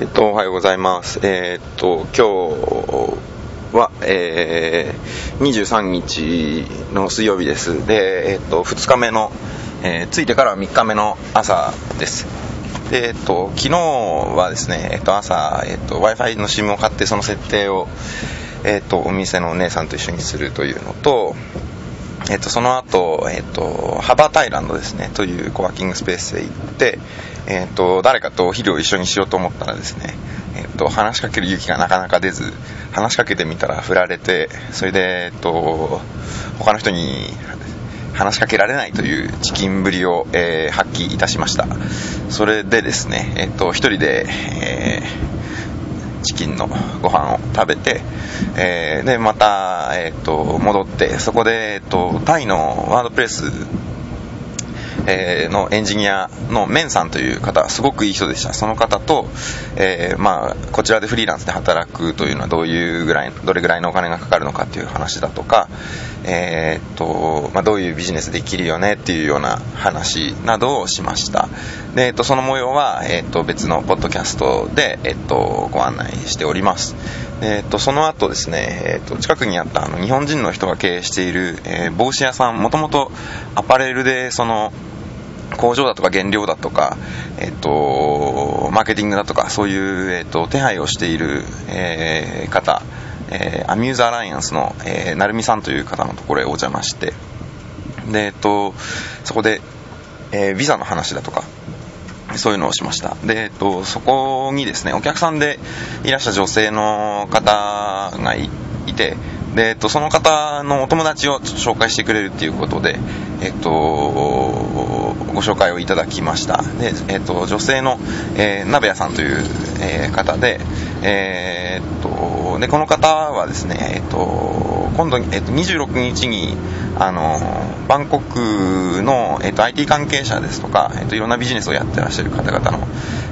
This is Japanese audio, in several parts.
えっと、おはようございます。えーっと、今日は、えー、23日の水曜日です。で、えーっと、2日目の、えー、着いてから3日目の朝です。で、えっと、昨日はですね、えっと、朝、えっと、Wi-Fi の SIM を買って、その設定を、えっと、お店のお姉さんと一緒にするというのと、えっと、その後、えっと、ハバータイランドですね、というコワーキングスペースへ行って、えっと、誰かとお昼を一緒にしようと思ったらですね、えっと、話しかける勇気がなかなか出ず、話しかけてみたら振られて、それで、えっと、他の人に話しかけられないというチキンぶりを、えー発揮いたしました。それでですね、えっと、一人で、えーチキンのご飯を食べて、えーで、また、えっ、と、戻って、そこで、えっ、と、タイのワードプレス、えーのエンジニアのメンさんという方、すごくいい人でした。その方と、えーまあ、こちらでフリーランスで働くというのはどういうぐらい、どれぐらいのお金がかかるのかっていう話だとか、えーっと、まあ、どういうビジネスできるよねっていうような話などをしました。で、えっと、その模様は、えっと、別のポッドキャストで、えっと、ご案内しております。えっと、その後ですね、えっと、近くにあったあの日本人の人が経営している、えー帽子屋さん、もともとアパレルで、その、工場だとか原料だとか、えっと、マーケティングだとか、そういう、えっと、手配をしている、えー方、えーアミューズアライアンスの、えー、成美さんという方のところへお邪魔して、で、えっと、そこで、えービザの話だとか、そういうのをしました。で、えっと、そこにですね、お客さんでいらしゃる女性の方がいいて、で、えっと、その方のお友達を紹介してくれるっていうことで、えっと、ご紹介をいただきました。で、えっと、女性の、えー、鍋屋さんという、えー方で、えーっと、で、この方はですね、えっと、今度、えっと、26日に、あの、バンコクの、えっと、IT 関係者ですとか、えっと、いろんなビジネスをやってらっしゃる方々の、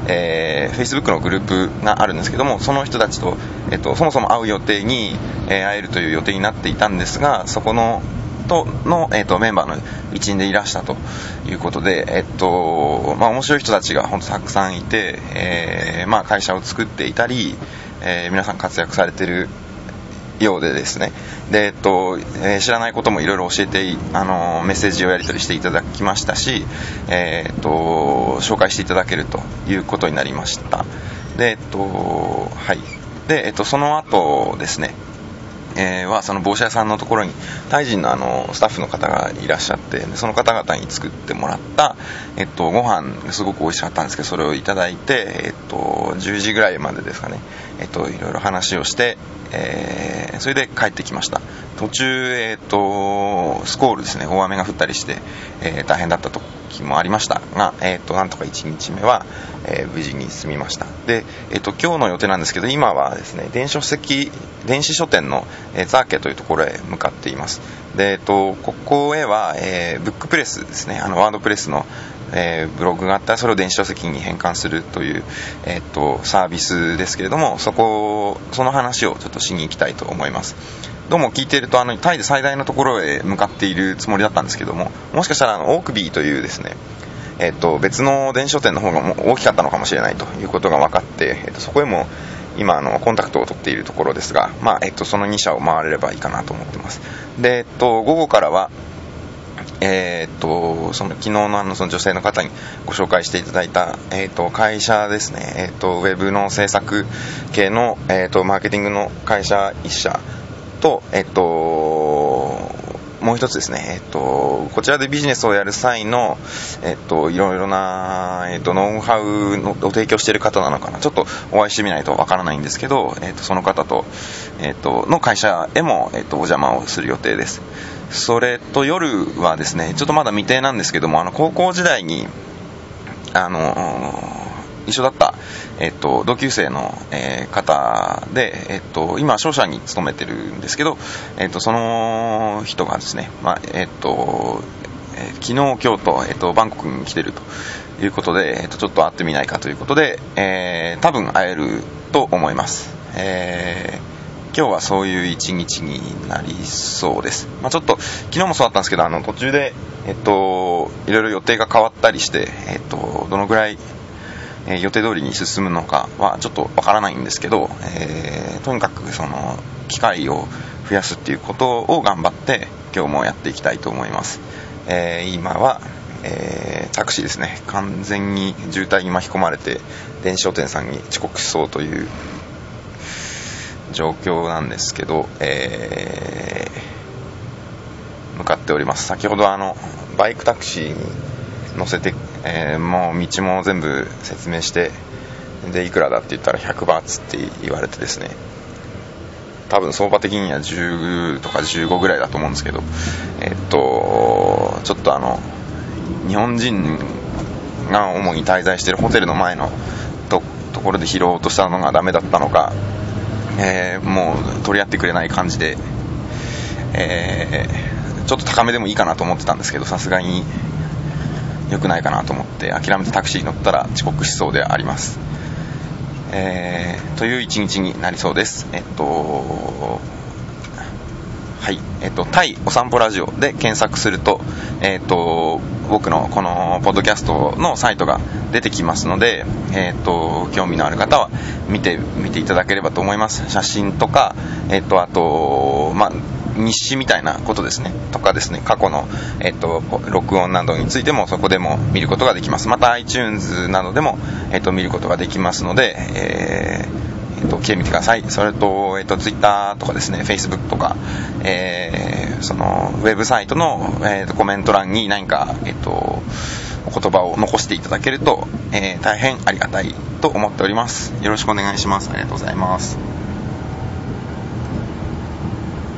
えー、Facebook のグループがあるんですけども、その人たちと、えっと、そもそも会う予定に、えー会えるという予定になっていたんですが、そこの、との、えっとメンバーの一員でいらしたということで、えっとまあ、面白い人たちが本当たくさんいて、えーまあ、会社を作っていたり、えー皆さん活躍されてるようでですね。で、えっとえー知らないこともいろいろ教えて、あのメッセージをやり取りしていただきましたし、えーっと紹介していただけるということになりました。で、えっとはい。で、えっと、その後ですねえーはその帽子屋さんのところにタイ人のあのスタッフの方がいらっしゃってその方々に作ってもらった、えっと、ご飯すごく美味しかったんですけどそれをいただいて、えっと、10時ぐらいまでですかね、えっと、いろいろ話をして、えーそれで帰ってきました。途中、えっと、スコールですね大雨が降ったりして、えー大変だったと。時もありました。が、えっと、なんとか1日目は、えー無事に済みました。で、えっと、今日の予定なんですけど今はですね電子書籍電子書店の、えーザーケというところへ向かっています。で、えっと、ここへは、えーブックプレスですねあのワードプレスの、えーブログがあったらそれを電子書籍に変換するという、えっと、サービスですけれどもそこその話をちょっとしに行きたいと思います。どうも聞いているとあのタイで最大のところへ向かっているつもりだったんですけどももしかしたらあのオークビーというですねえっと、別の電子書店の方が大きかったのかもしれないということが分かって、えっと、そこへも今あのコンタクトを取っているところですが、まあえっと、その2社を回れればいいかなと思ってます。で、えっと、午後からはえーっとその昨日のあのその女性の方にご紹介していただいた、えっと会社ですね、えっとウェブの制作系の、えっとマーケティングの会社1社と,、えっともう一つですね、えっとこちらでビジネスをやる際の、えっといろいろな、えっとノウハウのを提供している方なのかな。ちょっとお会いしてみないとわからないんですけど、えっとその方と,、えっとの会社へも、えっとお邪魔をする予定です。それと夜はですね、ちょっとまだ未定なんですけども、あの高校時代に、あの一緒だった、えっと、同級生の、えー方で、えっと、今、商社に勤めてるんですけど、えっと、その人がですね、まあ、えっと、えー昨日、今日と、えっと、バンコクに来てるということで、えっと、ちょっと会ってみないかということで、えー多分会えると思います。えー今日はそういう一日になりそうです。まあ、ちょっと、昨日もそうだったんですけど、あの、途中で、えっと、いろいろ予定が変わったりして、えっと、どのぐらいえ予定通りに進むのかはちょっとわからないんですけど、えとにかくその機会を増やすっていうことを頑張って今日もやっていきたいと思います、え今は、えタクシーですね。完全に渋滞に巻き込まれて電子書店さんに遅刻しそうという状況なんですけど、え、向かっております。先ほどあのバイクタクシーに乗せて、えー、もう道も全部説明してでいくらだって言ったら100バーツって言われてですね。多分相場的には10とか15ぐらいだと思うんですけどえっとちょっとあの日本人が主に滞在してるホテルの前のとところで拾おうとしたのがダメだったのか、えー、もう取り合ってくれない感じで、えー、ちょっと高めでもいいかなと思ってたんですけどさすがに良くないかなと思って諦めてタクシーに乗ったら遅刻しそうであります、えー、という一日になりそうです。えっとはい、えっと、タイお散歩ラジオで検索すると、えっと、僕のこのポッドキャストのサイトが出てきますので、えっと、興味のある方は見て、見ていただければと思います。写真とか、えっと、あと、まあ、日誌みたいなことですね、とかですね、過去の、えっと、録音などについてもそこでも見ることができます。また iTunes などでも、えっと、見ることができますので、えーえっと、来てみてください。それと、えっと、Twitter とかですね、Facebook とか、えー、その、ウェブサイトの、えー、とコメント欄に何か、えっと、お言葉を残していただけると、えー、大変ありがたいと思っております。よろしくお願いします。ありがとうございます。